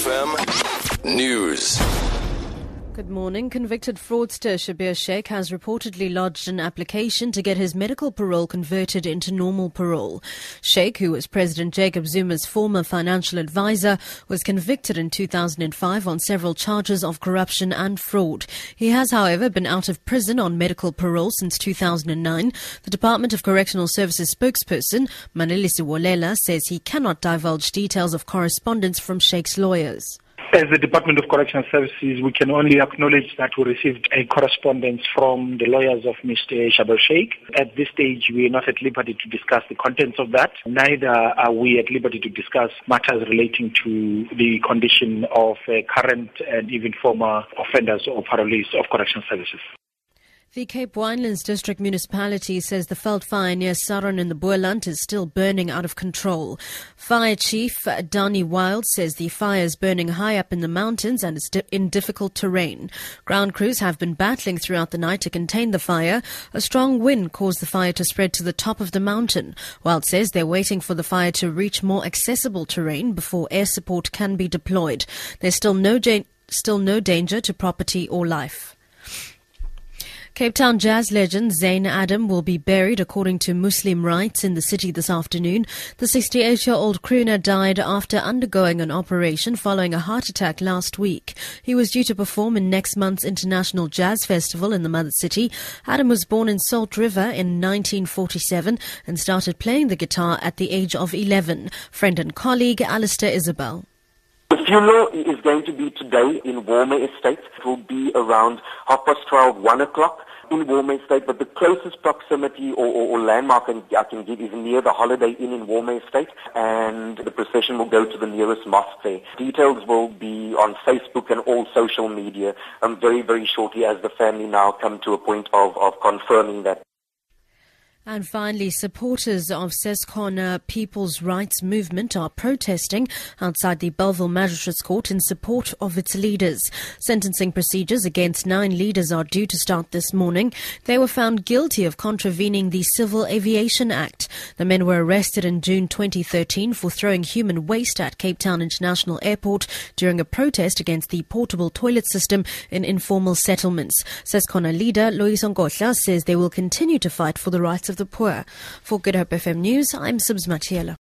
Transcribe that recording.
FM News. Good morning. Convicted fraudster Schabir Shaik has reportedly lodged an application to get his medical parole converted into normal parole. Shaik, who was President Jacob Zuma's former financial advisor, was convicted in 2005 on several charges of corruption and fraud. He has, however, been out of prison on medical parole since 2009. The Department of Correctional Services spokesperson, Manelisi Wolela, says he cannot divulge details of correspondence from Shaik's lawyers. As the Department of Correctional Services, we can only acknowledge that we received a correspondence from the lawyers of Mr. Schabir Shaik. At this stage, we are not at liberty to discuss the contents of that. Neither are we at liberty to discuss matters relating to the condition of uh, current and even former offenders or parolees of correctional services. The Cape Winelands District Municipality says the Veld fire near Saron in the Boland is still burning out of control. Fire Chief uh, Danny Wild says the fire is burning high up in the mountains and is in difficult terrain. Ground crews have been battling throughout the night to contain the fire. A strong wind caused the fire to spread to the top of the mountain. Wild says they're waiting for the fire to reach more accessible terrain before air support can be deployed. There's still no, still no danger to property or life. Cape Town jazz legend Zayn Adam will be buried according to Muslim rites in the city this afternoon. The 68 year old crooner died after undergoing an operation following a heart attack last week. He was due to perform in next month's International Jazz Festival in the mother city. Adam was born in Salt River in 1947 and started playing the guitar at the age of 11. Friend and colleague Alistair Izobell. Funeral is going to be today in Walmer Estate. It will be around half past 12, 1 o'clock in Walmer Estate, but the closest proximity or, or, or landmark I can give is near the Holiday Inn in Walmer Estate, and the procession will go to the nearest mosque there. Details will be on Facebook and all social media um, very, very shortly as the family now come to a point of, of confirming that. And finally, supporters of Ses'khona uh, People's Rights Movement are protesting outside the Bellville Magistrates Court in support of its leaders. Sentencing procedures against nine leaders are due to start this morning. They were found guilty of contravening the Civil Aviation Act. The men were arrested in June 2013 for throwing human waste at Cape Town International Airport during a protest against the portable toilet system in informal settlements. Ses'khona leader Loyiso Nkohla says they will continue to fight for the rights of the poor. For Good Hope FM News, I'm Subs Matiela.